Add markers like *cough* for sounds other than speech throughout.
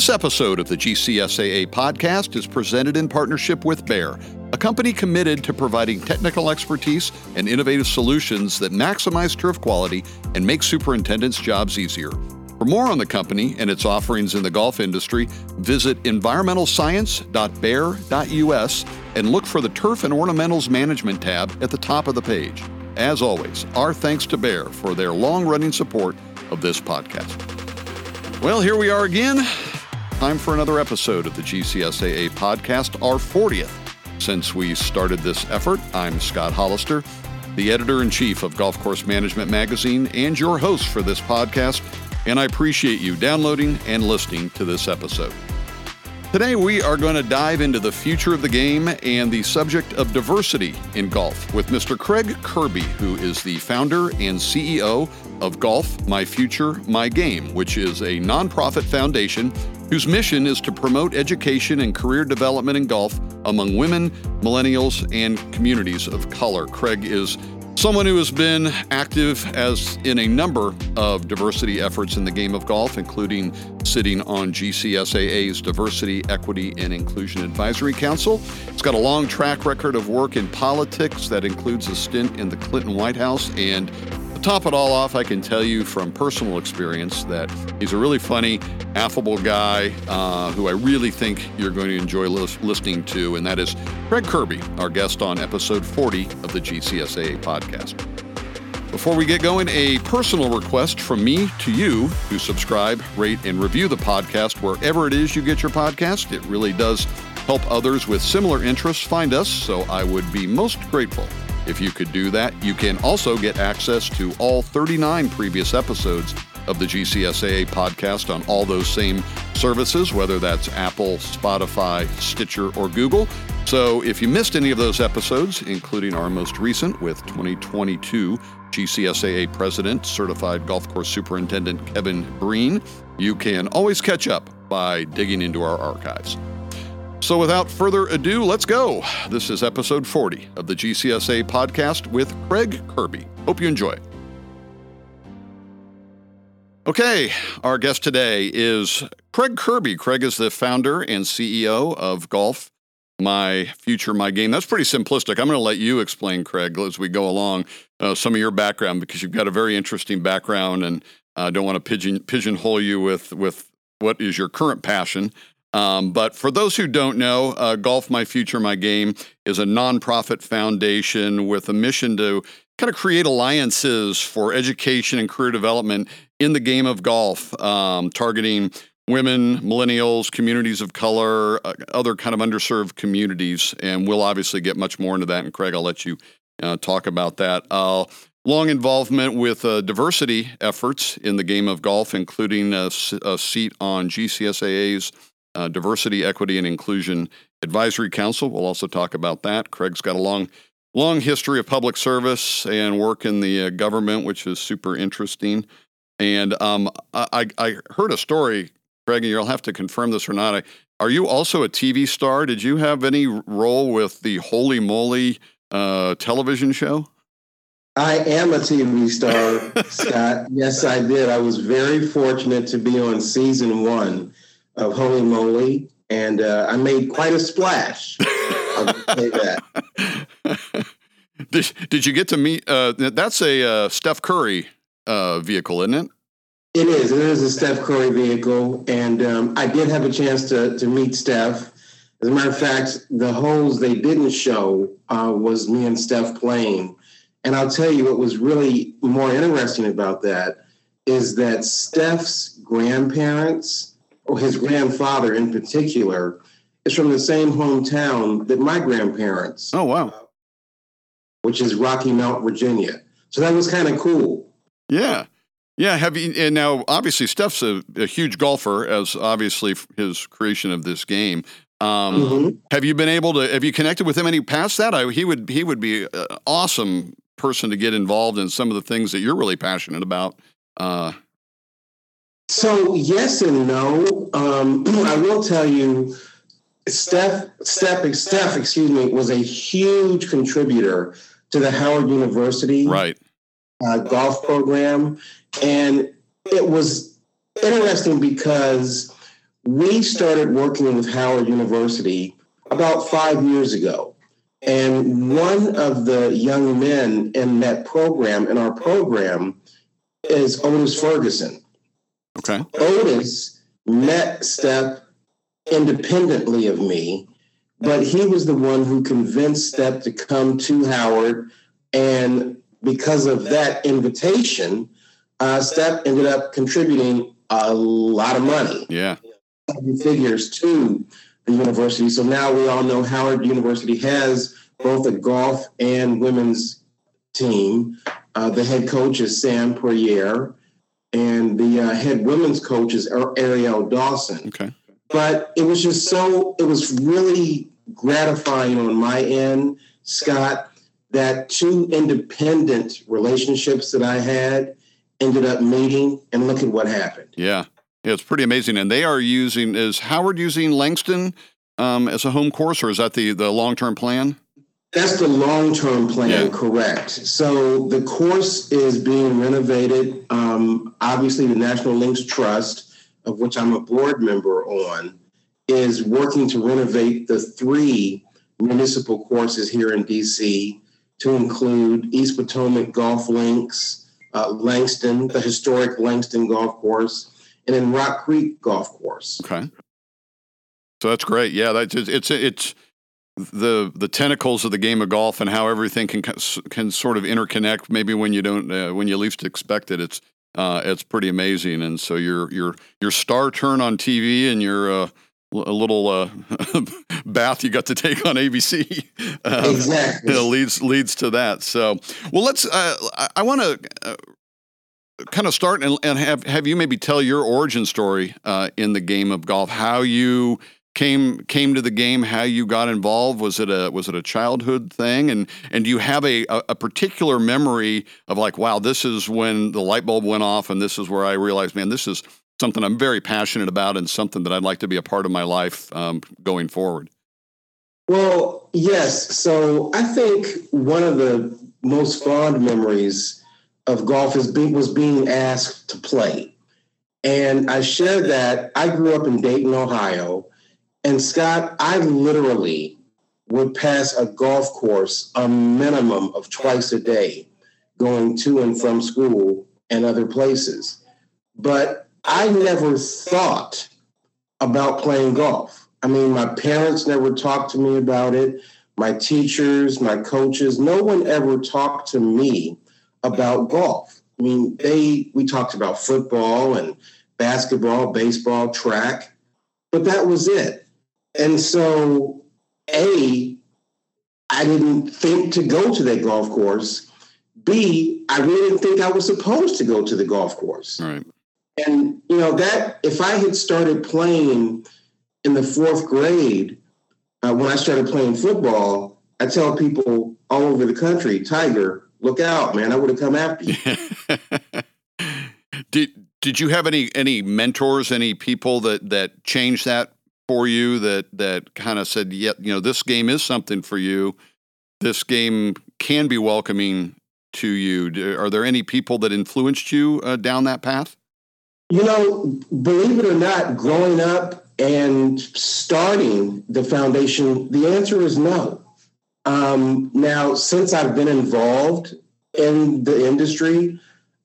This episode of the GCSAA podcast is presented in partnership with Bayer, a company committed to providing technical expertise and innovative solutions that maximize turf quality and make superintendents' jobs easier. For more on the company and its offerings in the golf industry, visit environmentalscience.bayer.us and look for the Turf and Ornamentals Management tab at the top of the page. As always, our thanks to Bayer for their long running support of this podcast. Well, here we are again. Time for another episode of the GCSAA podcast, our 40th since we started this effort. I'm Scott Hollister, the editor in chief of Golf Course Management Magazine and your host for this podcast, and I appreciate you downloading and listening to this episode. Today, we are going to dive into the future of the game and the subject of diversity in golf with Mr. Craig Kirby, who is the founder and CEO of Golf My Future, My Game, which is a nonprofit foundation whose mission is to promote education and career development in golf among women, millennials, and communities of color. Craig is someone who has been active as in a number of diversity efforts in the game of golf, including sitting on GCSAA's Diversity, Equity, and Inclusion Advisory Council. He's got a long track record of work in politics that includes a stint in the Clinton White House and to top it all off, I can tell you from personal experience that he's a really funny, affable guy uh, who I really think you're going to enjoy listening to, and that is Craig Kirby, our guest on episode 40 of the GCSAA podcast. Before we get going, a personal request from me to you to subscribe, rate, and review the podcast wherever it is you get your podcast. It really does help others with similar interests find us, so I would be most grateful if you could do that, you can also get access to all 39 previous episodes of the GCSAA podcast on all those same services, whether that's Apple, Spotify, Stitcher, or Google. So if you missed any of those episodes, including our most recent with 2022 GCSAA President, Certified Golf Course Superintendent Kevin Breen, you can always catch up by digging into our archives. So, without further ado, let's go. This is episode 40 of the GCSAA podcast with Craig Kirby. Hope you enjoy. Okay, our guest today is Craig Kirby. Craig is the founder and CEO of Golf My Future, My Game. That's pretty simplistic. I'm going to let you explain, Craig, as we go along, uh, some of your background because you've got a very interesting background, and I uh, don't want to pigeon pigeonhole you with with what is your current passion. Um, but for those who don't know, uh, Golf My Future, My Game is a nonprofit foundation with a mission to kind of create alliances for education and career development in the game of golf, um, targeting women, millennials, communities of color, uh, other kind of underserved communities. And we'll obviously get much more into that. And Craig, I'll let you uh, talk about that. Uh, long involvement with uh, diversity efforts in the game of golf, including a, a seat on GCSAA's uh, Diversity, Equity, and Inclusion Advisory Council. We'll also talk about that. Craig's got a long, long history of public service and work in the uh, government, which is super interesting. And um, I, I, heard a story, Craig, and you'll have to confirm this or not. I, are you also a TV star? Did you have any role with the Holey Moley uh, television show? I am a TV star, *laughs* Scott. Yes, I did. I was very fortunate to be on season one of Holey Moley, and uh, I made quite a splash. I'll say that. *laughs* did, did you get to meet? Uh, that's a uh, Steph Curry uh, vehicle, isn't it? It is. It is a Steph Curry vehicle, and um, I did have a chance to to meet Steph. As a matter of fact, the holes they didn't show uh, was me and Steph playing. And I'll tell you what was really more interesting about that is that Steph's grandparents his grandfather in particular, is from the same hometown that my grandparents. Oh wow! Which is Rocky Mount, Virginia. So that was kind of cool. Yeah. Yeah, have you? And now, obviously, Steph's a, a, huge golfer, as obviously his creation of this game. Um, mm-hmm. Have you been able to? Have you connected with him any past that? I, he would he would be an awesome person to get involved in some of the things that you're really passionate about. Uh, so yes and no. Um, *clears throat* I will tell you, Steph, Steph, Steph, excuse me, was a huge contributor to the Howard University right uh, golf program, and it was interesting because we started working with Howard University about five years ago. And one of the young men in that program, in our program, is Otis Ferguson. Okay. Otis met Steph independently of me, but he was the one who convinced Steph to come to Howard. And because of that invitation, uh, Steph ended up contributing a lot of money. Yeah. Figures to the university. So now we all know Howard University has both a golf and women's team. Uh, the head coach is Sam Puryear, and the uh, head women's coach is Ariel Dawson. Okay. But it was just so, it was really gratifying on my end, Scott, that two independent relationships that I had ended up meeting, and look at what happened. Yeah. Yeah, it's pretty amazing. And they are using, is Howard using Langston um, as a home course, or is that the, the long term plan? That's the long term plan, Yeah. correct. So the course is being renovated. Um, obviously, the National Links Trust, of which I'm a board member on, is working to renovate the three municipal courses here in DC to include East Potomac Golf Links, uh, Langston, the historic Langston Golf Course, and then Rock Creek Golf Course. Okay. So that's great. Yeah, that's it's it's, it's the the tentacles of the game of golf and how everything can can sort of interconnect. Maybe when you don't uh, when you least expect it, it's uh, it's pretty amazing. And so your your your star turn on TV and your uh, a little uh, *laughs* bath you got to take on ABC um, Exactly. you know, leads leads to that. So well, let's. Uh, I, I want to. Uh, Kind of start and, and have have you maybe tell your origin story uh, in the game of golf, how you came came to the game, how you got involved. Was it a was it a childhood thing, and and do you have a, a, a particular memory of like, wow, this is when the light bulb went off, and this is where I realized, man, this is something I'm very passionate about, and something that I'd like to be a part of my life um, going forward. Well, yes. So I think one of the most fond memories of golf is being, was being asked to play. And I share that I grew up in Dayton, Ohio. And Scott, I literally would pass a golf course a minimum of twice a day going to and from school and other places. But I never thought about playing golf. I mean, my parents never talked to me about it. My teachers, my coaches, no one ever talked to me about golf. I mean, they we talked about football and basketball, baseball, track, but that was it. And so, A, I didn't think to go to that golf course. B, I really didn't think I was supposed to go to the golf course. Right. And you know that if I had started playing in the fourth grade uh, when I started playing football, I tell people all over the country, Tiger, look out, man! I would have come after you. *laughs* did did you have any any mentors, any people that that changed that for you that that kind of said, yeah, you know, this game is something for you. This game can be welcoming to you. Are there any people that influenced you uh, down that path? You know, believe it or not, growing up and starting the foundation, the answer is no. Um, now, since I've been involved in the industry,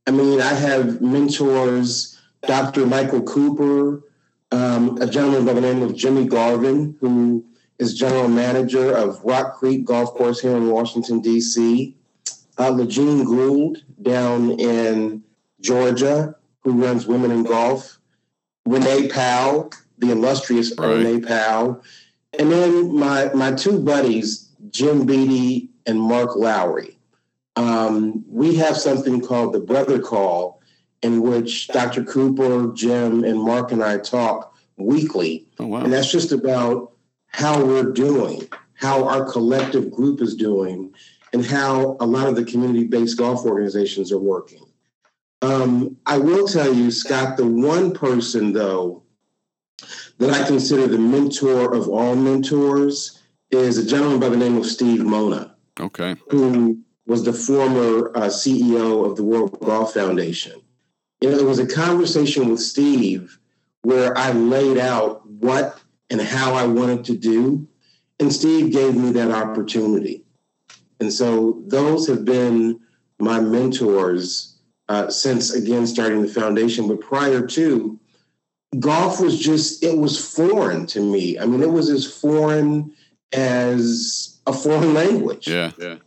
I mean, I have mentors, Dr. Michael Cooper, um, a gentleman by the name of Jimmy Garvin, who is general manager of Rock Creek Golf Course here in Washington, D.C., uh, Legene Gould down in Georgia, who runs Women in Golf, Renee Powell, the illustrious Right. Renee Powell, and then my my two buddies, Jim Beatty and Mark Lowry. Um, we have something called the Brother Call, in which Dr. Cooper, Jim, and Mark and I talk weekly, Oh wow. and that's just about how we're doing, how our collective group is doing, and how a lot of the community-based golf organizations are working. Um, I will tell you, Scott, the one person though that I consider the mentor of all mentors is a gentleman by the name of Steve Mona, Okay. who was the former uh, CEO of the World Golf Foundation. You know, it was a conversation with Steve where I laid out what and how I wanted to do. And Steve gave me that opportunity. And so those have been my mentors uh, since, again, starting the foundation. But prior to, golf was just, it was foreign to me. I mean, it was as foreign as a foreign language. Yeah. Yeah.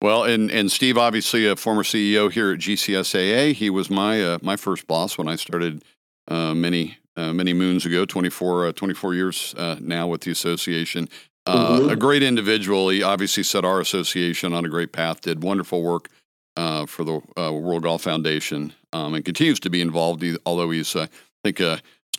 Well, and and Steve, obviously a former CEO here at GCSAA. He was my uh, my first boss when I started uh, many uh, many moons ago, 24, uh, 24 years uh, now with the association. Uh, mm-hmm. A great individual. He obviously set our association on a great path. Did wonderful work for the World Golf Foundation, um, and continues to be involved. Although he's, I think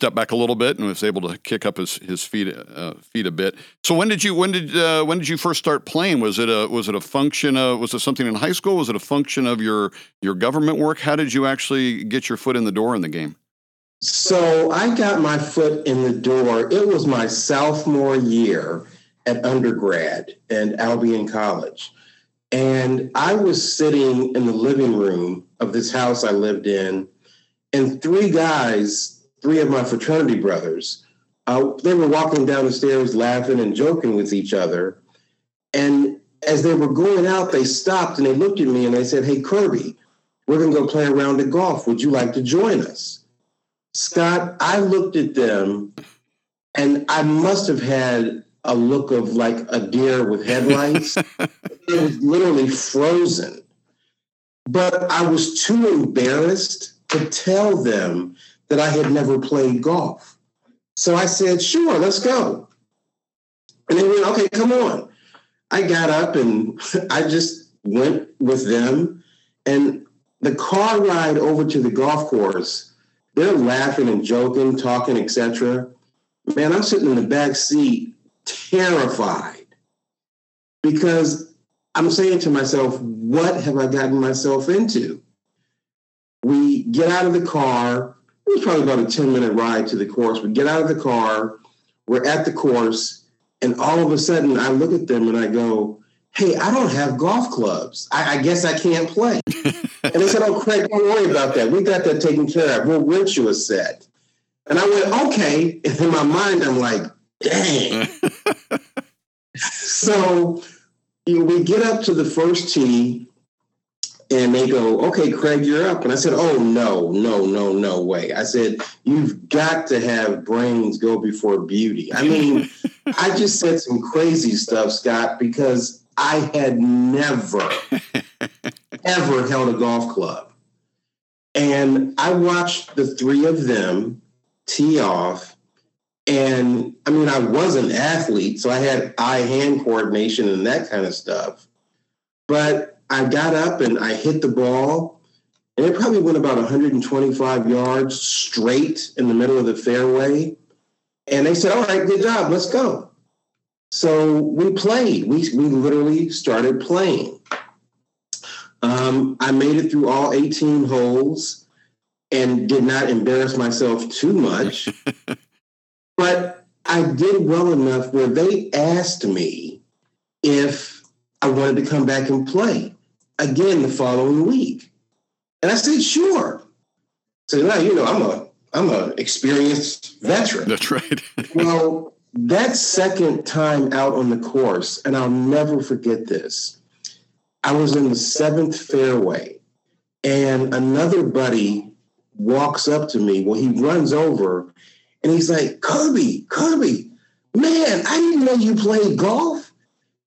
stepped back a little bit and was able to kick up his his feet uh, feet a bit. So when did you when did uh, when did you first start playing? Was it a was it a function of was it something in high school? Was it a function of your your government work? How did you actually get your foot in the door in the game? So I got my foot in the door. It was my sophomore year at undergrad at Albion College. And I was sitting in the living room of this house I lived in, and three guys three of my fraternity brothers. Uh, they were walking down the stairs laughing and joking with each other. And as they were going out, they stopped and they looked at me and they said, Hey, Kirby, we're going to go play a round of golf. Would you like to join us? Scott, I looked at them and I must have had a look of like a deer with headlights. *laughs* it was literally frozen. But I was too embarrassed to tell them that I had never played golf. So I said, sure, let's go. And they went, okay, come on. I got up and *laughs* I just went with them. And the car ride over to the golf course, they're laughing and joking, talking, etc. Man, I'm sitting in the back seat, terrified, because I'm saying to myself, what have I gotten myself into? We get out of the car, it was probably about a 10 minute ride to the course. We get out of the car, we're at the course, and all of a sudden I look at them and I go, Hey, I don't have golf clubs. I, I guess I can't play. *laughs* and they said, Oh, Craig, don't worry about that. We got that taken care of. We'll rent you a set. And I went, Okay. And in my mind, I'm like, Dang. *laughs* so you know, we get up to the first tee and they go, okay, Craig, you're up. And I said, oh, no, no, no, no way. I said, you've got to have brains go before beauty. I mean, *laughs* I just said some crazy stuff, Scott, because I had never, *laughs* ever held a golf club. And I watched the three of them tee off. And I mean, I was an athlete, so I had eye hand coordination and that kind of stuff. But I got up and I hit the ball, and it probably went about 125 yards straight in the middle of the fairway. And they said, All right, good job, let's go. So we played. We, we literally started playing. Um, I made it through all 18 holes and did not embarrass myself too much. *laughs* but I did well enough where they asked me if I wanted to come back and play again the following week. And I said, sure. So now, you know, I'm a I'm an experienced veteran. That's right. *laughs* well, that second time out on the course, and I'll never forget this. I was in the seventh fairway, and another buddy walks up to me. Well, he runs over and he's like, Kirby, Kirby, man, I didn't know you played golf.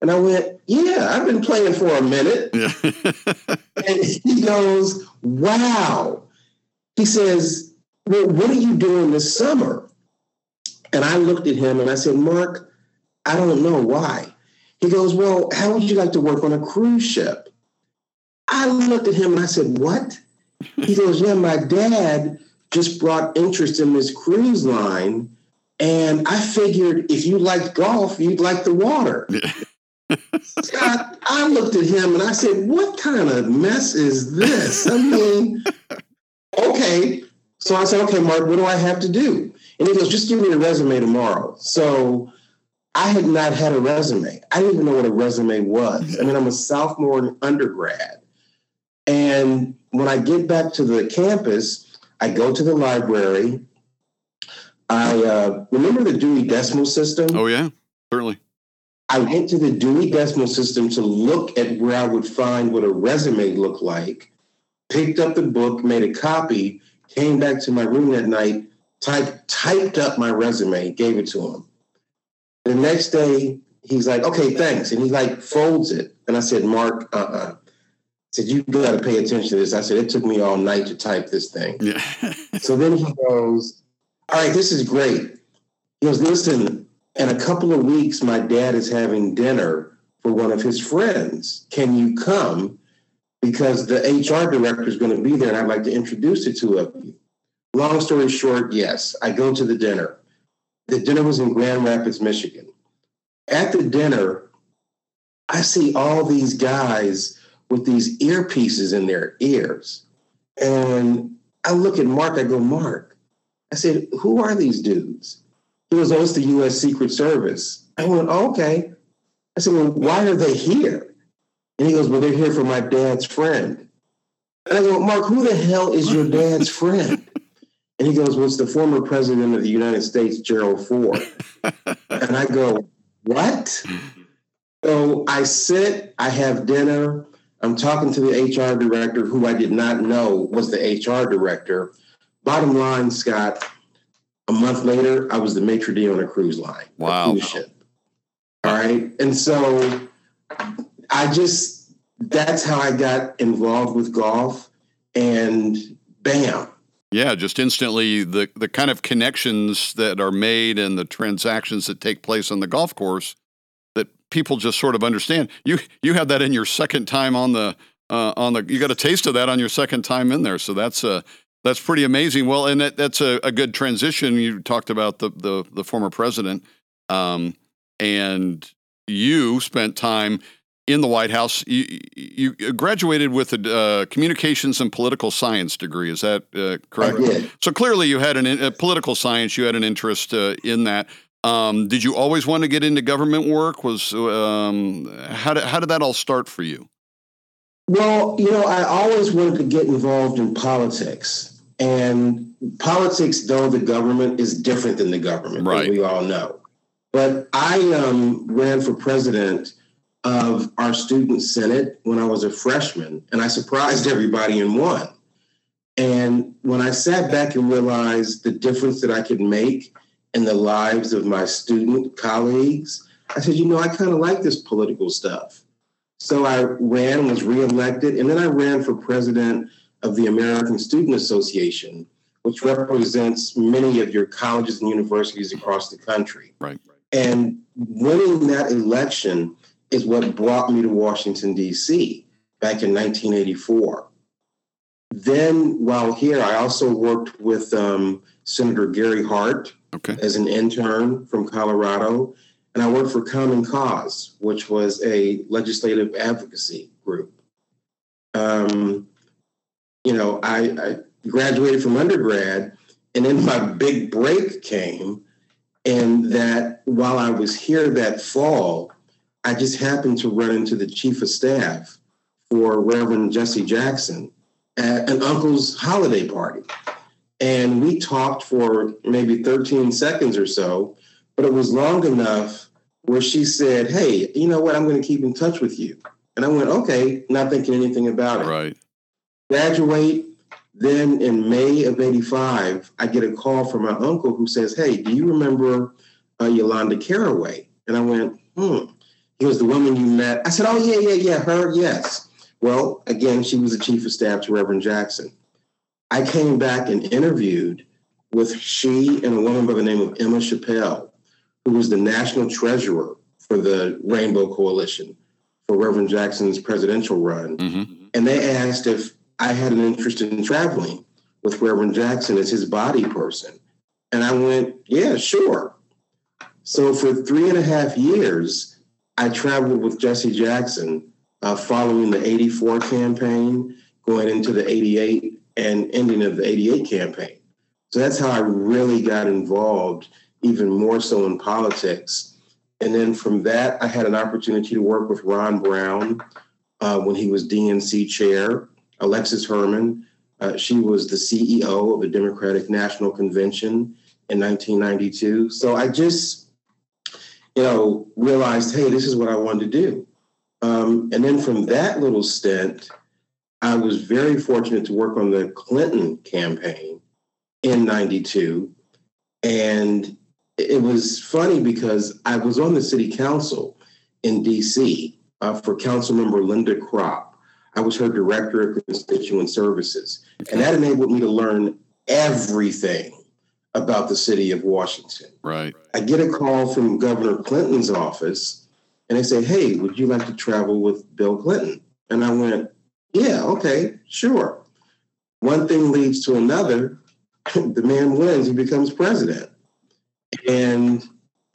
And I went, Yeah, I've been playing for a minute. Yeah. *laughs* and he goes, Wow. He says, Well, what are you doing this summer? And I looked at him and I said, Mark, I don't know why. He goes, Well, how would you like to work on a cruise ship? I looked at him and I said, What? He *laughs* goes, Yeah, my dad just brought interest in this cruise line. And I figured if you liked golf, you'd like the water. Scott, I looked at him and I said, What kind of mess is this? I mean, okay. So I said, Okay, Mark, what do I have to do? And he goes, Just give me a resume tomorrow. So I had not had a resume. I didn't even know what a resume was. I mean, I'm a sophomore in undergrad. And when I get back to the campus, I go to the library. I uh, remember the Dewey Decimal System. Oh yeah, certainly. I went to the Dewey Decimal System to look at where I would find what a resume looked like. Picked up the book, made a copy, came back to my room that night, typed typed up my resume, gave it to him. The next day, he's like, "Okay, thanks," and he like folds it, and I said, "Mark, uh, uh said, You got to pay attention to this. I said, It took me all night to type this thing. Yeah. *laughs* so then he goes, All right, this is great. He goes, Listen, in a couple of weeks, my dad is having dinner for one of his friends. Can you come? Because the HR director is going to be there and I'd like to introduce the two of you. Long story short, yes, I go to the dinner. The dinner was in Grand Rapids, Michigan. At the dinner, I see all these guys with these earpieces in their ears. And I look at Mark, I go, Mark, I said, who are these dudes? He was, oh, it's the US Secret Service. I went, oh, okay. I said, well, why are they here? And he goes, well, they're here for my dad's friend. And I go, Mark, who the hell is your dad's friend? And he goes, well, it's the former president of the United States, Gerald Ford. and I go, what? So I sit, I have dinner, I'm talking to the HR director, who I did not know was the HR director. Bottom line, Scott, a month later, I was the maitre d' on a cruise line. Wow. Cruise ship. All right. And so I just, that's how I got involved with golf. And bam. Yeah, just instantly the, the kind of connections that are made and the transactions that take place on the golf course that people just sort of understand. You you had that in your second time on the uh, on the you got a taste of that on your second time in there. So that's uh that's pretty amazing. Well, and that, that's a, a good transition. You talked about the the, the former president, um, and you spent time in the White House. You, you graduated with a uh, communications and political science degree. Is that uh, correct? So clearly, you had an uh, political science. You had an interest uh, in that. Um, did you always want to get into government work? Was um, how did how did that all start for you? Well, you know, I always wanted to get involved in politics, and politics, though the government is different than the government, right. we all know. But I um, ran for president of our student senate when I was a freshman, and I surprised everybody and won. And when I sat back and realized the difference that I could make in the lives of my student colleagues, I said, you know, I kind of like this political stuff. So I ran, was reelected, and then I ran for president of the American Student Association, which represents many of your colleges and universities across the country. Right. And winning that election is what brought me to Washington, D.C. back in 1984. Then, while here, I also worked with um, Senator Gary Hart, okay. as an intern from Colorado. And I worked for Common Cause, which was a legislative advocacy group. Um, you know, I, I graduated from undergrad, and then my big break came. And that while I was here that fall, I just happened to run into the chief of staff for Reverend Jesse Jackson at an uncle's holiday party. And we talked for maybe 13 seconds or so, but it was long enough where she said, Hey, you know what? I'm going to keep in touch with you. And I went, Okay, not thinking anything about it. Right. Graduate. Then in May of 85, I get a call from my uncle who says, Hey, do you remember uh, Yolanda Caraway? And I went, Hmm. He was the woman you met. I said, Oh, yeah, yeah, yeah, her, yes. Well, again, she was the chief of staff to Reverend Jackson. I came back and interviewed with she and a woman by the name of Emma Chappell, who was the national treasurer for the Rainbow Coalition for Reverend Jackson's presidential run. Mm-hmm. And they asked if I had an interest in traveling with Reverend Jackson as his body person. And I went, yeah, sure. So for three and a half years, I traveled with Jesse Jackson uh, following the 84 campaign, going into the 88 and ending of the 88 campaign. So that's how I really got involved, even more so in politics. And then from that, I had an opportunity to work with Ron Brown uh, when he was DNC chair, Alexis Herman. Uh, she was the CEO of the Democratic National Convention in 1992. So I just, you know, realized, hey, this is what I wanted to do. Um, and then from that little stint, I was very fortunate to work on the Clinton campaign in 92. And it was funny because I was on the city council in DC uh, for Councilmember Linda Cropp. I was her director of constituent services. And that enabled me to learn everything about the city of Washington. Right. I get a call from Governor Clinton's office and they say, Hey, would you like to travel with Bill Clinton? And I went, Yeah, okay, sure. One thing leads to another. *laughs* the man wins, he becomes president. And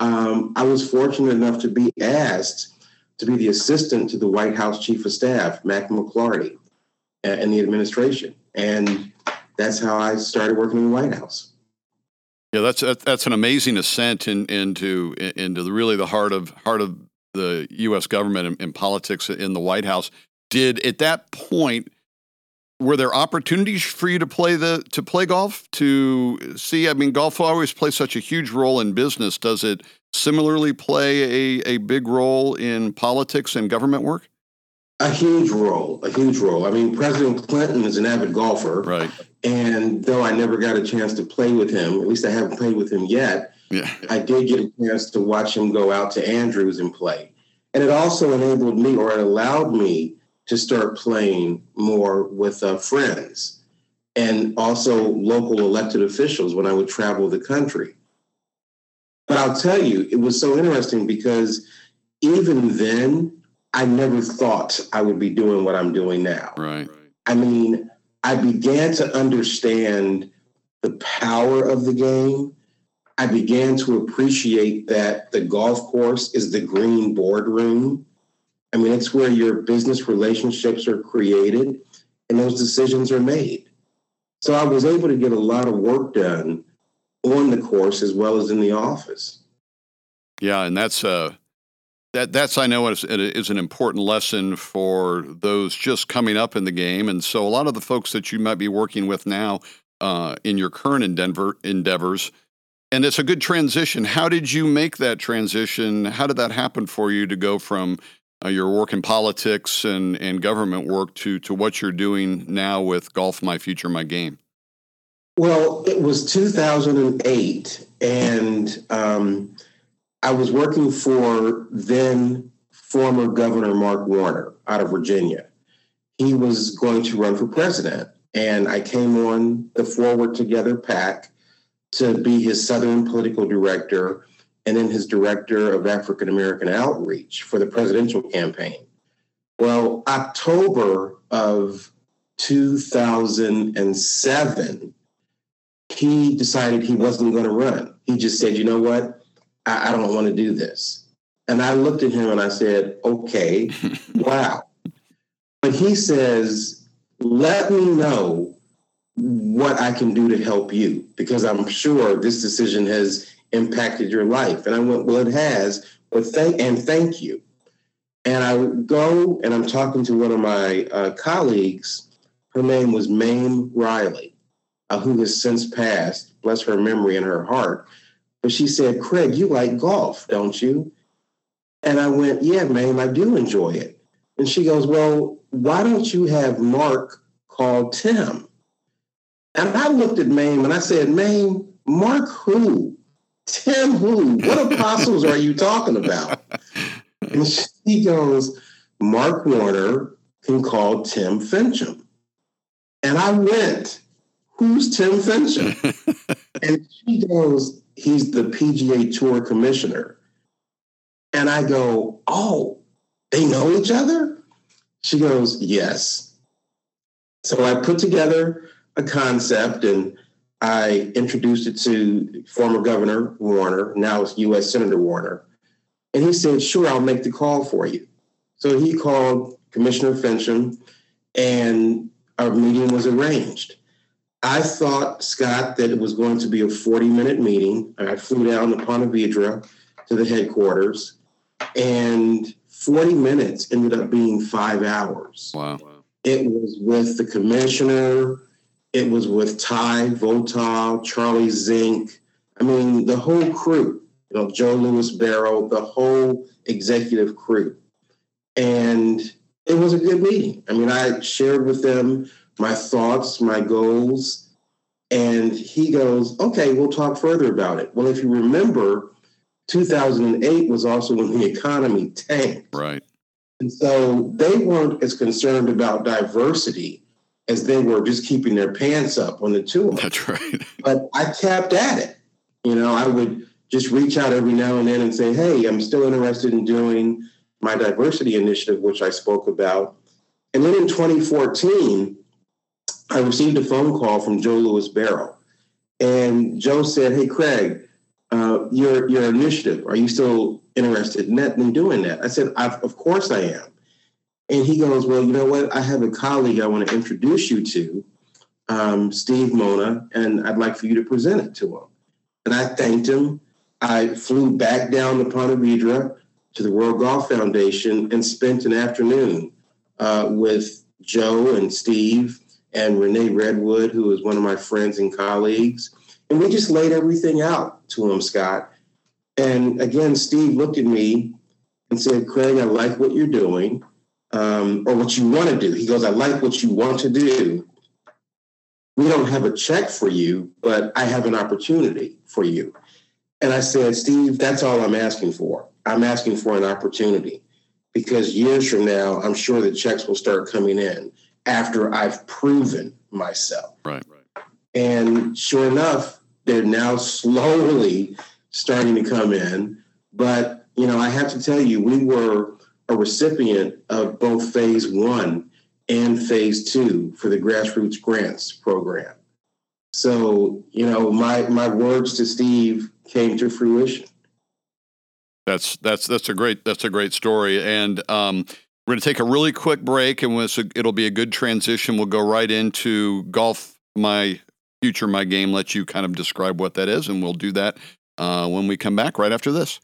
um, I was fortunate enough to be asked to be the assistant to the White House Chief of Staff, Mack McLarty, uh, in the administration. And that's how I started working in the White House. Yeah, that's that's an amazing ascent in, into into the, really the heart of heart of the U.S. government and, and politics in the White House. Did at that point were there opportunities for you to play the to play golf to see i mean golf always plays such a huge role in business does it similarly play a, a big role in politics and government work? A huge role a huge role. I mean president clinton is an avid golfer. Right. And though i never got a chance to play with him at least i haven't played with him yet yeah. i did get a chance to watch him go out to andrews and play. And it also enabled me or it allowed me to start playing more with uh, friends and also local elected officials when I would travel the country. But I'll tell you, it was so interesting because even then, I never thought I would be doing what I'm doing now. Right. I mean, I began to understand the power of the game. I began to appreciate that the golf course is the green boardroom I mean, it's where your business relationships are created and those decisions are made. So I was able to get a lot of work done on the course as well as in the office. Yeah, and that's uh that that's I know is, is an important lesson for those just coming up in the game, and so a lot of the folks that you might be working with now uh, in your current endeavor endeavors, and it's a good transition. How did you make that transition? How did that happen for you to go from uh, your work in politics and, and government work to, to what you're doing now with Golf My Future, My Game? Well, it was 2008, and um, I was working for then former Governor Mark Warner out of Virginia. He was going to run for president, and I came on the Forward Together PAC to be his Southern political director and then his director of African American outreach for the presidential campaign. Well, October of 2007, he decided he wasn't going to run. He just said, you know what? I, I don't want to do this. And I looked at him and I said, okay, *laughs* wow. But he says, let me know what I can do to help you because I'm sure this decision has impacted your life? And I went, well, it has, but thank and thank you. And I would go and I'm talking to one of my uh, colleagues. Her name was Mame Reiley, uh, who has since passed, bless her memory and her heart. But she said, Craig, you like golf, don't you? And I went, yeah, ma'am, I do enjoy it. And she goes, well, why don't you have Mark call Tim? And I looked at Mame and I said, Mame, Mark who? Tim who? What apostles are you talking about? *laughs* And she goes, Mark Warner can call Tim Finchem. And I went, Who's Tim Finchem? *laughs* and she goes, He's the PGA Tour commissioner. And I go, Oh, they know each other? She goes, Yes. So I put together a concept and I introduced it to former Governor Warner, now it's U.S. Senator Warner, and he said, "Sure, I'll make the call for you." So he called Commissioner Finchem, and our meeting was arranged. I thought, Scott, that it was going to be a 40 minute meeting. I flew down to Ponte Vedra to the headquarters, and 40 minutes ended up being five hours. Wow. It was with the commissioner, it was with Ty Votaw, Charlie Zink, I mean, the whole crew, you know, Joe Louis Barrow, the whole executive crew. And it was a good meeting. I mean, I shared with them my thoughts, my goals, and he goes, okay, we'll talk further about it. Well, if you remember, 2008 was also when the economy tanked. Right. And so they weren't as concerned about diversity as they were just keeping their pants up on the tour. That's right. *laughs* but I kept at it. You know, I would just reach out every now and then and say, hey, I'm still interested in doing my diversity initiative, which I spoke about. And then in 2014, I received a phone call from Joe Louis Barrow. And Joe said, Hey, Craig, uh, your, your initiative, are you still interested in, that, in doing that? I said, Of course I am. And he goes, Well, you know what? I have a colleague I want to introduce you to, um, Steve Mona, and I'd like for you to present it to him. And I thanked him. I flew back down to Ponte Vedra to the World Golf Foundation and spent an afternoon uh, with Joe and Steve and Renee Redwood, who is one of my friends and colleagues. And we just laid everything out to him, Scott. And again, Steve looked at me and said, Craig, I like what you're doing, um, or what you want to do. He goes, I like what you want to do. We don't have a check for you, but I have an opportunity for you. And I said, Steve, that's all I'm asking for. I'm asking for an opportunity because years from now, I'm sure the checks will start coming in after I've proven myself. Right. right. And sure enough, they're now slowly starting to come in. But, you know, I have to tell you, we were a recipient of both phase one and phase two for the grassroots grants program. So, you know, my my words to Steve came to fruition. That's that's that's a great that's a great story, and um, we're going to take a really quick break, and it'll be a good transition. We'll go right into golf, my future, my game. Let you kind of describe what that is, and we'll do that uh, when we come back right after this.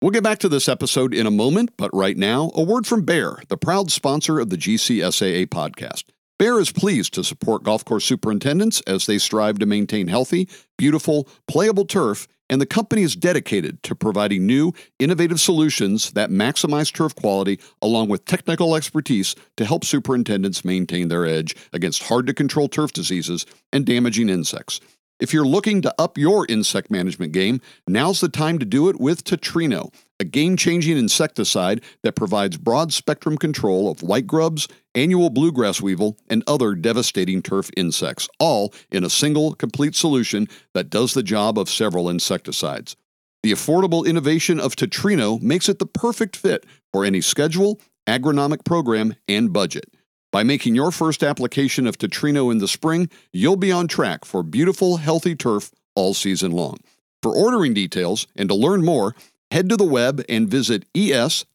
We'll get back to this episode in a moment, but right now, a word from Bayer, the proud sponsor of the GCSAA podcast. Bayer is pleased to support golf course superintendents as they strive to maintain healthy, beautiful, playable turf, and the company is dedicated to providing new, innovative solutions that maximize turf quality along with technical expertise to help superintendents maintain their edge against hard to control turf diseases and damaging insects. If you're looking to up your insect management game, now's the time to do it with Tetrino, a game changing insecticide that provides broad spectrum control of white grubs, annual bluegrass weevil, and other devastating turf insects, all in a single, complete solution that does the job of several insecticides. The affordable innovation of Tetrino makes it the perfect fit for any schedule, agronomic program, and budget. By making your first application of Tetrino in the spring, you'll be on track for beautiful, healthy turf all season long. For ordering details and to learn more, head to the web and visit es.bayer.us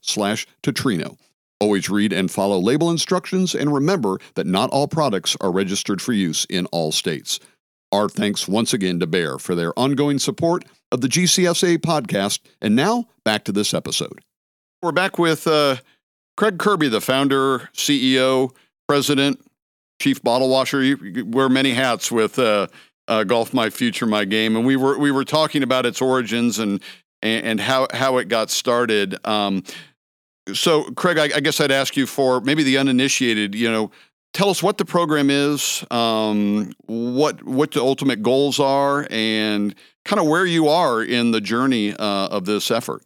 slash Tetrino. Always read and follow label instructions and remember that not all products are registered for use in all states. Our thanks once again to Bayer for their ongoing support of the GCSA podcast. And now, back to this episode. We're back with uh, Craig Kirby, the founder, CEO, president, chief bottle washer. You wear many hats with uh, uh, Golf My Future, My Game, and we were we were talking about its origins and and, how how it got started. Um, so, Craig, I, I, guess I'd ask you for maybe the uninitiated. You know, tell us what the program is, um, what what the ultimate goals are, and kind of where you are in the journey uh, of this effort.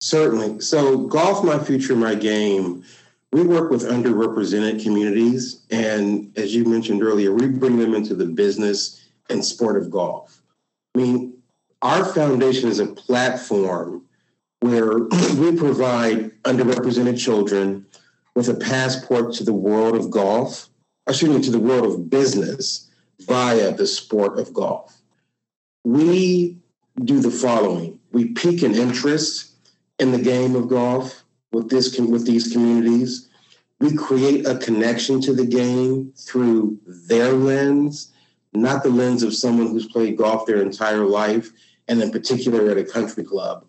Certainly. So, Golf My Future, My Game, we work with underrepresented communities. And as you mentioned earlier, we bring them into the business and sport of golf. I mean, our foundation is a platform where *clears throat* we provide underrepresented children with a passport to the world of golf, uh, excuse me, to the world of business via the sport of golf. We do the following we peak an interest in the game of golf with this with these communities. We create a connection to the game through their lens, not the lens of someone who's played golf their entire life, and in particular at a country club.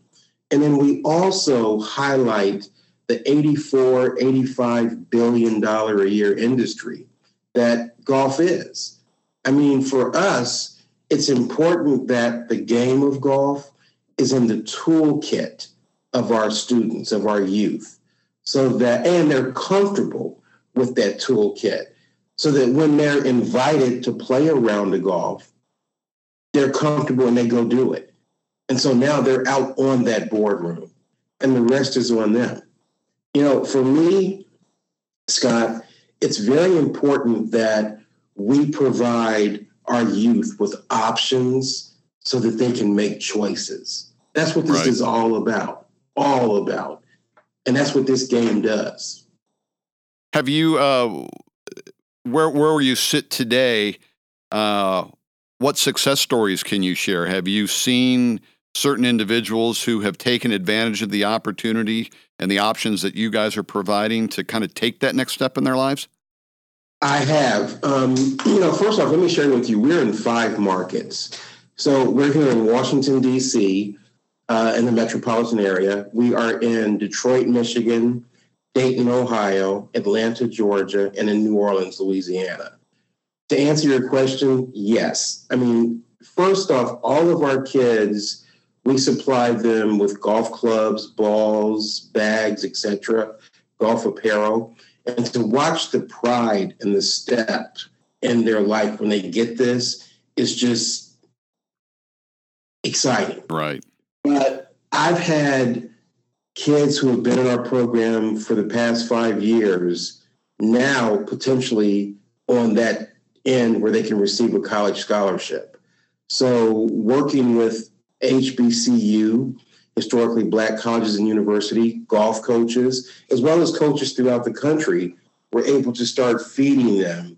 And then we also highlight the 84, 85 billion dollar a year industry that golf is. I mean, for us, it's important that the game of golf is in the toolkit of our students, of our youth, so that, and they're comfortable with that toolkit, so that when they're invited to play a round of golf, they're comfortable and they go do it. And so now they're out on that boardroom and the rest is on them. You know, for me, Scott, it's very important that we provide our youth with options so that they can make choices. That's what this right. is all about. All about. And that's what this game does. Have you uh where where were you sit today, uh what success stories can you share? Have you seen certain individuals who have taken advantage of the opportunity and the options that you guys are providing to kind of take that next step in their lives? I have. Um, you know, first off, let me share with you. We're in five markets. So we're here in Washington, D.C., uh, in the metropolitan area. We are in Detroit, Michigan, Dayton, Ohio, Atlanta, Georgia, and in New Orleans, Louisiana. To answer your question, yes. I mean, first off, all of our kids we supplied them with golf clubs, balls, bags, etc., golf apparel, and to watch the pride and the step in their life when they get this is just exciting. Right. But I've had kids who have been in our program for the past five years now potentially on that end where they can receive a college scholarship. So working with HBCU, historically black colleges and university, golf coaches, as well as coaches throughout the country, we're able to start feeding them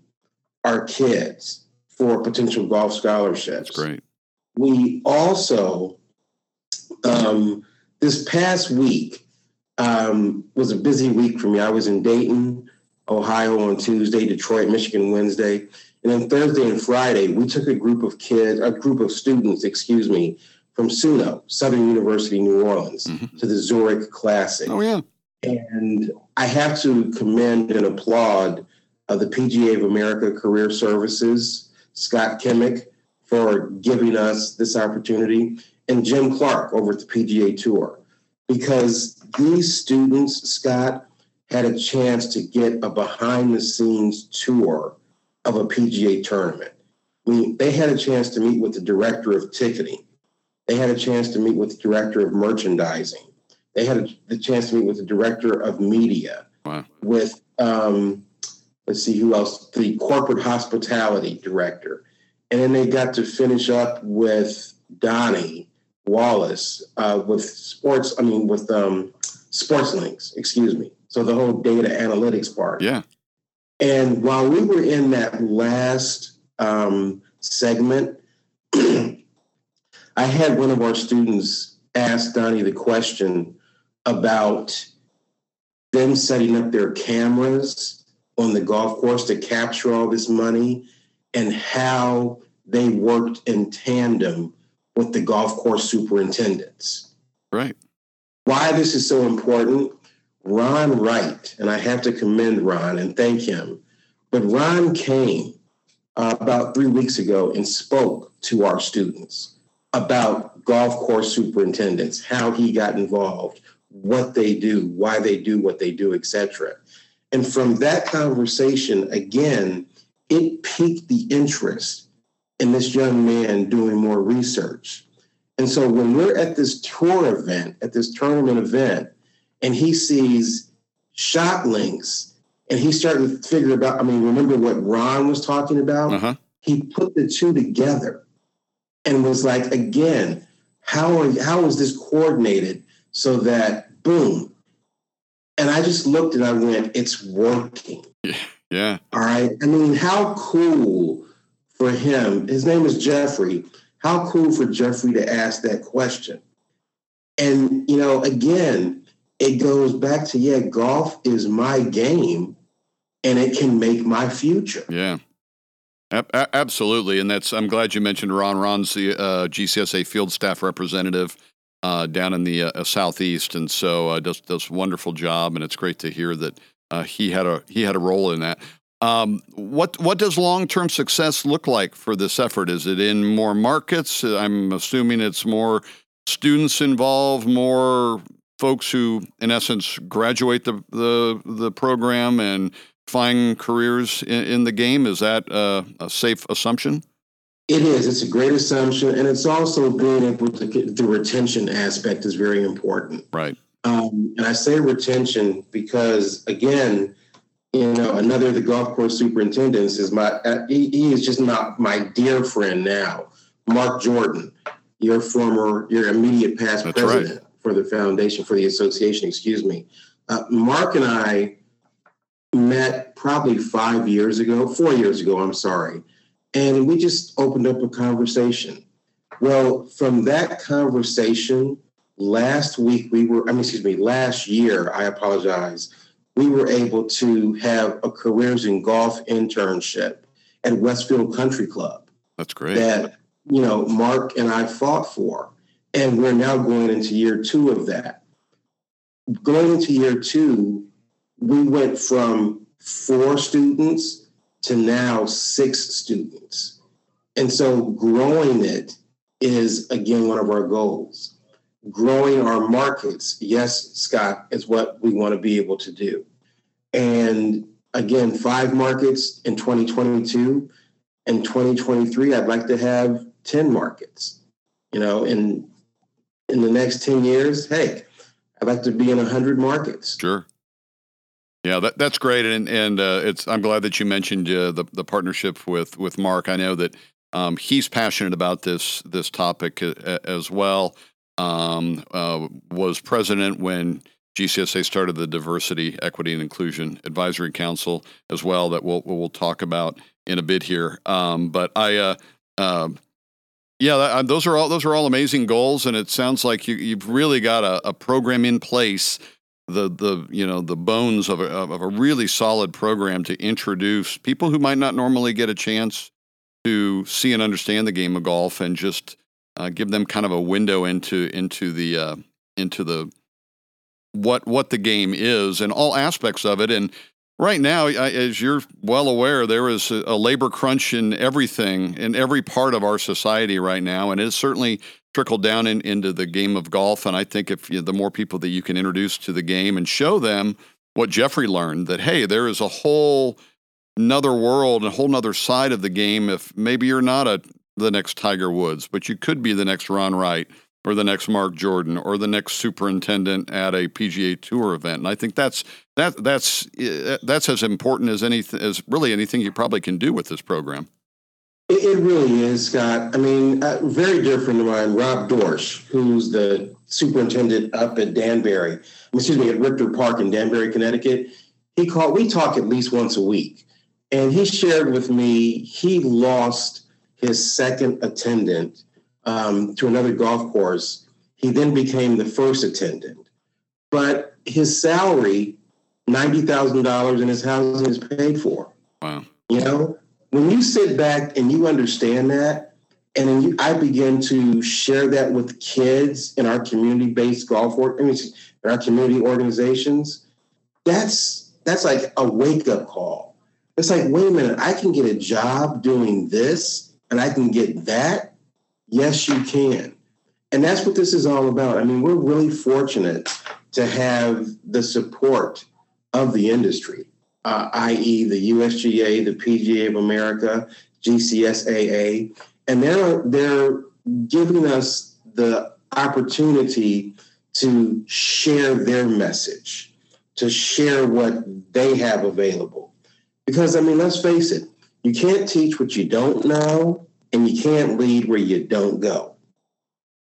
our kids for potential golf scholarships. That's great. We also, um, this past week um, was a busy week for me. I was in Dayton, Ohio on Tuesday, Detroit, Michigan Wednesday. And then Thursday and Friday, we took a group of kids, a group of students, excuse me, from SUNO, Southern University, New Orleans, mm-hmm. to the Zurich Classic. Oh, yeah. And I have to commend and applaud uh, the PGA of America Career Services, Scott Kimmick, for giving us this opportunity, and Jim Clark over at the PGA Tour. Because these students, Scott, had a chance to get a behind the scenes tour of a PGA tournament. I mean, they had a chance to meet with the director of ticketing they had a chance to meet with the director of merchandising. They had a, the chance to meet with the director of media. Wow. With um, let's see who else, the corporate hospitality director, and then they got to finish up with Donnie Wallace uh, with sports. I mean, with um, Sports Links. Excuse me. So the whole data analytics part. Yeah. And while we were in that last um, segment, *clears throat* I had one of our students ask Donnie the question about them setting up their cameras on the golf course to capture all this money and how they worked in tandem with the golf course superintendents. Right. Why this is so important, Ron Wright, and I have to commend Ron and thank him, but Ron came uh, about three weeks ago and spoke to our students about golf course superintendents, how he got involved, what they do, why they do what they do, etc. And from that conversation, again, it piqued the interest in this young man doing more research. And so when we're at this tour event, at this tournament event, and he sees shot links, and he's starting to figure about, I mean, remember what Ron was talking about? Uh-huh. He put the two together and was like, again, how are how is this coordinated so that boom? And I just looked and I went, it's working. Yeah. yeah. All right. I mean, how cool for him. His name is Jeffrey. How cool for Jeffrey to ask that question. And, you know, again, it goes back to, yeah, golf is my game and it can make my future. Yeah. A- absolutely, and that's. I'm glad you mentioned Ron. Ron's the uh, GCSA field staff representative uh, down in the uh, southeast, and so uh, does does wonderful job. And it's great to hear that uh, he had a he had a role in that. Um, what what does long term success look like for this effort? Is it in more markets? I'm assuming it's more students involved, more folks who, in essence, graduate the the, the program and find careers in, in the game. Is that uh, a safe assumption? It is. It's a great assumption, and it's also being able to get the retention aspect is very important. Right. Um, and I say retention because, again, you know, another of the golf course superintendents is my. Uh, he, he is just not my dear friend now, Mark Jordan, your former, your immediate past That's president right. for the foundation for the association. Excuse me. Uh, Mark and I met probably five years ago, four years ago. I'm sorry and we just opened up a conversation. Well, from that conversation, last week we were, I mean, excuse me, last year, I apologize, we were able to have a careers in golf internship at Westfield Country Club. That's great. That, you know, Mark and I fought for. And we're now going into year two of that. Going into year two, we went from four students to now six students. And so growing it is, again, one of our goals. Growing our markets, yes, Scott, is what we want to be able to do. And again, five markets in 2022. In 2023, I'd like to have 10 markets. You know, in in the next 10 years, hey, I'd like to be in 100 markets. Sure. Yeah, that, that's great, and and uh, it's I'm glad that you mentioned uh, the the partnership with with Mark. I know that um, he's passionate about this this topic uh, as well. Um, uh, was president when GCSA started the Diversity, Equity, and Inclusion Advisory Council as well. That we'll we'll talk about in a bit here. Um, but I. Uh, um, yeah, that, those are all those are all amazing goals, and it sounds like you, you've really got a, a program in place the the you know the bones of a, of a really solid program to introduce people who might not normally get a chance to see and understand the game of golf and just uh, give them kind of a window into into the uh, into the what what the game is and all aspects of it and right now as you're well aware there is a labor crunch in everything in every part of our society right now and it's certainly trickled down in, into the game of golf. And I think if you the more people that you can introduce to the game and show them what Jeffrey learned, that hey, there is a whole another world, a whole nother side of the game. If maybe you're not a the next Tiger Woods, but you could be the next Ron Wright or the next Mark Jordan or the next superintendent at a PGA Tour event. And I think that's that that's eh, that's as important as anything as really anything you probably can do with this program. It, really is, Scott. I mean, uh, very friend of mine. Rob Dorsch, who's the superintendent up at Danbury, excuse me, at Richter Park in Danbury, Connecticut. He called. We talk at least once a week, and he shared with me he lost his second attendant um, to another golf course. He then became the first attendant, but his salary, ninety thousand dollars, and his housing is paid for. Wow. You know, when you sit back and you understand that, and then you, I begin to share that with kids in our community-based golf work, I mean, in our community organizations, that's that's like a wake-up call. It's like, wait a minute, I can get a job doing this, and I can get that. Yes, you can, and that's what this is all about. I mean, we're really fortunate to have the support of the industry uh, i.e., the USGA, the PGA of America, GCSAA, and they're they're giving us the opportunity to share their message, to share what they have available. Because I mean, let's face it, you can't teach what you don't know, and you can't lead where you don't go.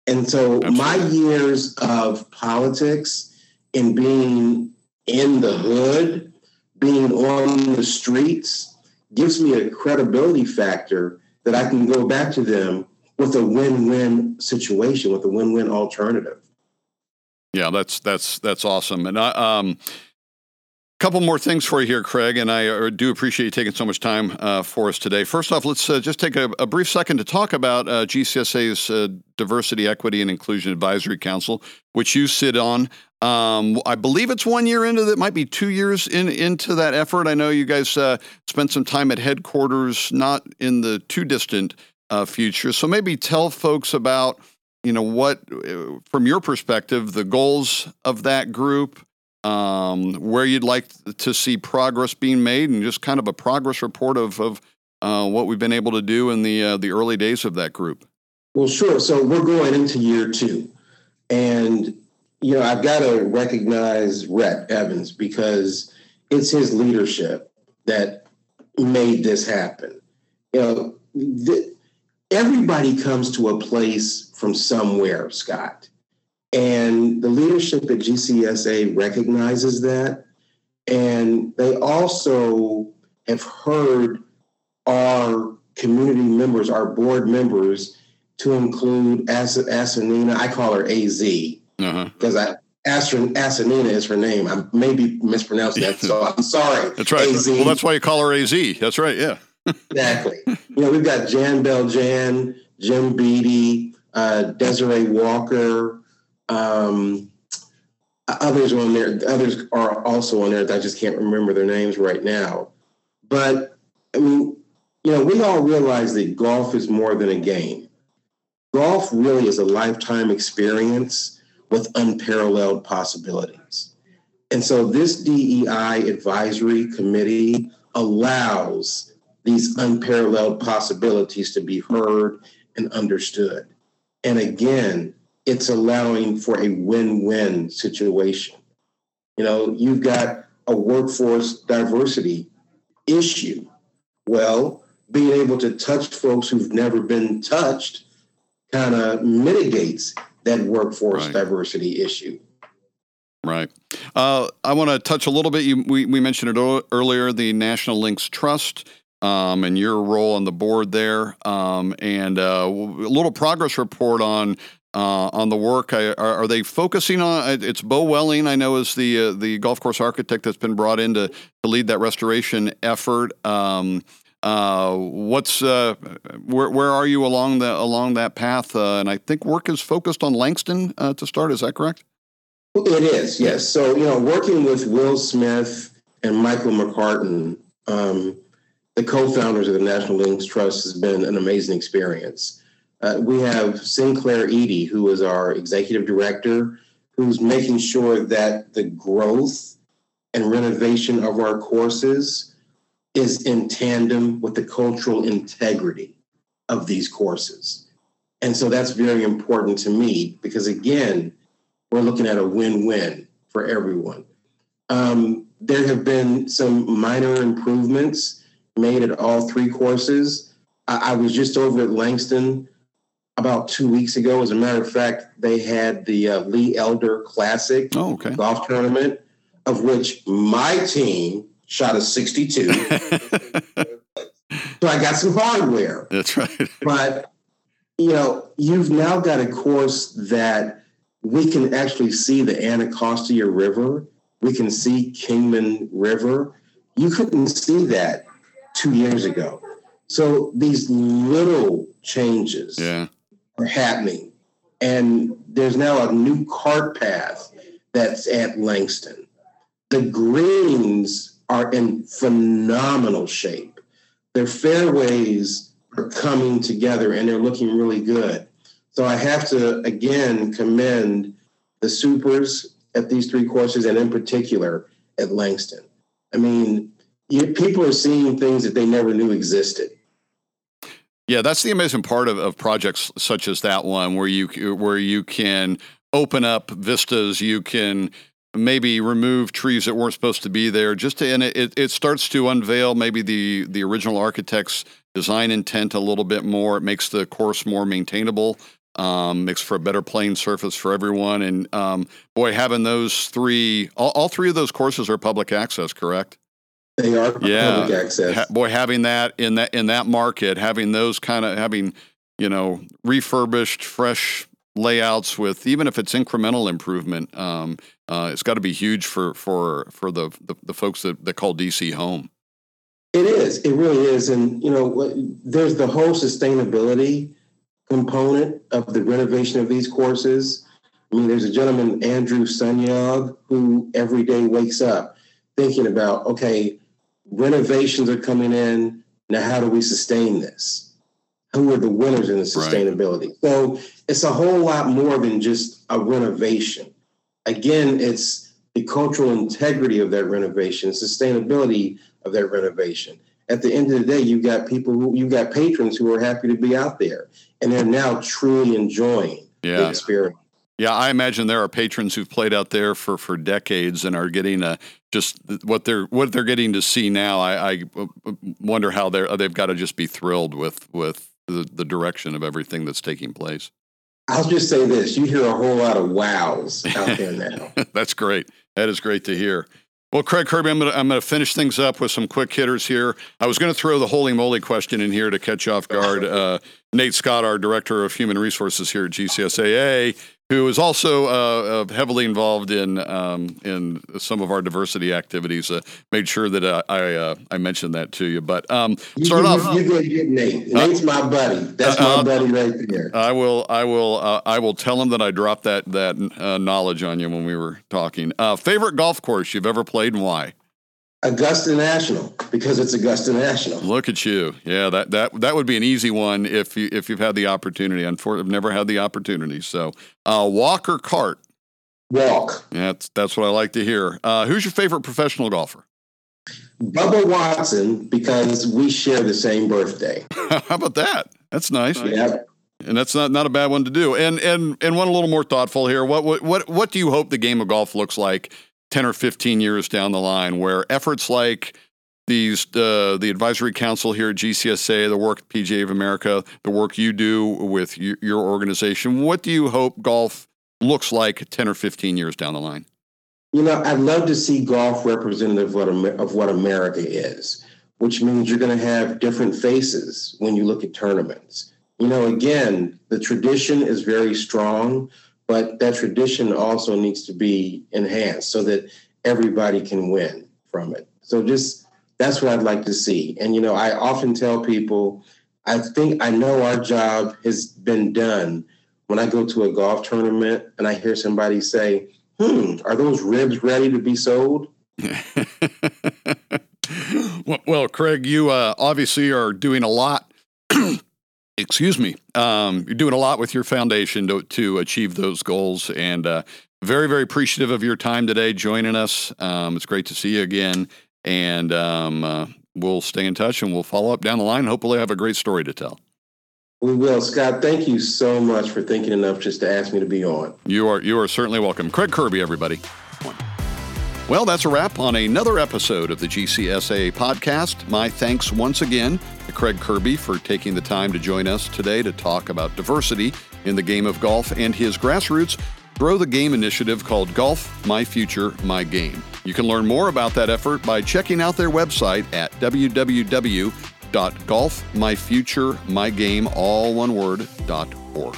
And so, Absolutely. my years of politics and being in the hood being on the streets gives me a credibility factor that I can go back to them with a win-win situation, with a win-win alternative. Yeah, that's that's that's awesome. And I, um, couple more things for you here, Craig, and I uh, do appreciate you taking so much time uh, for us today. First off, let's uh, just take a, a, brief second to talk about uh, GCSA's uh, Diversity, Equity, and Inclusion Advisory Council, which you sit on. Um, I believe it's one year into that, might be two years in into that effort. I know you guys uh, spent some time at headquarters, not in the too distant future. So maybe tell folks about you know what, from your perspective, the goals of that group um, where you'd like to see progress being made, and just kind of a progress report of, of uh, what we've been able to do in the uh, the early days of that group. Well, sure. So we're going into year two, and you know I've got to recognize Rhett Evans because it's his leadership that made this happen. You know, th- everybody comes to a place from somewhere, Scott. And the leadership at GCSA recognizes that. And they also have heard our community members, our board members, to include As- Asanina. I call her AZ because uh-huh. I Asanina is her name. I may be mispronouncing that, so I'm *laughs* sorry. That's right. AZ. Well, that's why you call her AZ. That's right. Yeah. exactly. *laughs* You know, we've got Jan Beljan, Jim Beatty, uh, Desiree Walker, um, others on there. Others are also on there. I just can't remember their names right now. But I mean, you know, we all realize that golf is more than a game. Golf really is a lifetime experience with unparalleled possibilities. And so this DEI advisory committee allows these unparalleled possibilities to be heard and understood. And again, it's allowing for a win-win situation. You know, you've got a workforce diversity issue. Well, being able to touch folks who've never been touched kind of mitigates that workforce right. diversity issue. Right. Uh, I want to touch a little bit. You, we, we mentioned it earlier the National Links Trust um, and your role on the board there, um, and uh, a little progress report on uh, on the work? Are, are, they focusing on? It's Beau Welling, I know, is the uh, the golf course architect that's been brought in to, to lead that restoration effort. Um, uh, what's uh, where where are you along the along that path? Uh, and I think work is focused on Langston uh, to start. Is that correct? It is, yes. So you know, working with Will Smith and Michael McCartin, um, the co-founders of the National Links Trust, has been an amazing experience. Uh, we have Sinclair Eady, who is our executive director, who's making sure that the growth and renovation of our courses is in tandem with the cultural integrity of these courses. And so that's very important to me because, again, we're looking at a win win for everyone. Um, there have been some minor improvements made at all three courses. I, I was just over at Langston about two weeks ago. As a matter of fact, they had the uh, Lee Elder Classic oh, okay. golf tournament, of which my team shot a 62. *laughs* so I got some hardware. That's right. *laughs* but, you know, you've now got a course that we can actually see the Anacostia River. We can see Kingman River. You couldn't see that two years ago. So these little changes yeah are happening. And there's now a new cart path that's at Langston. The greens are in phenomenal shape. Their fairways are coming together and they're looking really good. So I have to again commend the supers at these three courses and in particular at Langston. I mean, you, people are seeing things that they never knew existed. Yeah, that's the amazing part of, of projects such as that one, where you where you can open up vistas, you can maybe remove trees that weren't supposed to be there. Just to, and it, it starts to unveil maybe the the original architect's design intent a little bit more. It makes the course more maintainable. Um, makes for a better playing surface for everyone. And um, boy, having those three, all, all three of those courses are public access, correct? They are yeah. public access. Ha- boy, having that in that in that market, having those kind of having you know refurbished, fresh layouts with even if it's incremental improvement, um, uh, it's got to be huge for for for the the, the folks that, that call DC home. It is. It really is. And you know, there's the whole sustainability component of the renovation of these courses. I mean, there's a gentleman, Andrew Sunyog, who every day wakes up thinking about, okay, renovations are coming in. Now, how do we sustain this? Who are the winners in the sustainability? Right. So it's a whole lot more than just a renovation. Again, it's the cultural integrity of that renovation, sustainability of that renovation. At the end of the day, you've got people who you've got patrons who are happy to be out there and they're now truly enjoying yeah. the experience. Yeah, I imagine there are patrons who've played out there for, for decades and are getting a, just what they're what they're getting to see now. I, I wonder how they're they've got to just be thrilled with with the, the direction of everything that's taking place. I'll just say this: you hear a whole lot of wows out there now. *laughs* that's great. That is great to hear. Well, Craig Kirby, I'm going I'm to finish things up with some quick hitters here. I was going to throw the Holey Moley question in here to catch you off guard. *laughs* Uh, Nate Scott, our director of human resources here at GCSAA, who is also uh, uh, heavily involved in um, in some of our diversity activities. Uh, made sure that uh, I uh, I mentioned that to you. But um, start you, off. You go get Nate. Nate's my buddy. That's my buddy right there. I will I will I will tell him that I dropped that that knowledge on you when we were talking. favorite golf course you've ever played and why? Augusta National because it's Augusta National. Look at you. Yeah, that that that would be an easy one if you if you've had the opportunity. Unfortunately, I've never had the opportunity. So, uh, walk or cart? Walk. That's that's what I like to hear. Uh, who's your favorite professional golfer? Bubba Watson because we share the same birthday. *laughs* How about that? That's nice. Yeah. And that's not, not a bad one to do. And and and one a little more thoughtful here. What what what what do you hope the game of golf looks like 10 or 15 years down the line where efforts like these uh, the advisory council here at GCSA, the work PGA of America, the work you do with y- your organization, what do you hope golf looks like 10 or 15 years down the line? You know, I'd love to see golf representative of what, of what America is, which means you're going to have different faces when you look at tournaments. You know, again, the tradition is very strong, but that tradition also needs to be enhanced so that everybody can win from it. So just that's what I'd like to see. And you know, I often tell people, I think I know our job has been done when I go to a golf tournament and I hear somebody say, "Hmm, are those ribs ready to be sold?" *laughs* well, Craig, you uh, obviously are doing a lot *clears throat* excuse me, um, you're doing a lot with your foundation to, to achieve those goals. And uh, very, very appreciative of your time today joining us. Um, it's great to see you again. And um, uh, we'll stay in touch and we'll follow up down the line. Hopefully, have a great story to tell. We will, Scott. Thank you so much for thinking enough just to ask me to be on. You are you are certainly welcome, Craig Kirby. Everybody. Well, that's a wrap on another episode of the GCSA podcast. My thanks once again Craig Kirby for taking the time to join us today to talk about diversity in the game of golf and his grassroots Grow the Game initiative called Golf My Future, My Game. You can learn more about that effort by checking out their website at www.golfmyfuturemygame, all one word, .org.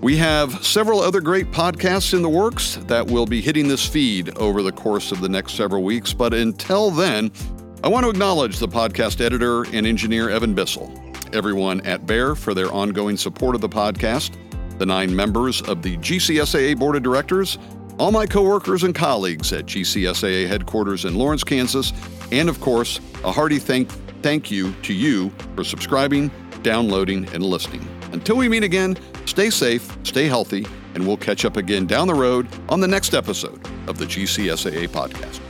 We have several other great podcasts in the works that will be hitting this feed over the course of the next several weeks. But until then, I want to acknowledge the podcast editor and engineer Evan Bissell, everyone at Bayer for their ongoing support of the podcast, the nine members of the GCSAA Board of Directors, all my coworkers and colleagues at GCSAA headquarters in Lawrence, Kansas, and of course, a hearty thank, thank you to you for subscribing, downloading, and listening. Until we meet again, stay safe, stay healthy, and we'll catch up again down the road on the next episode of the GCSAA podcast.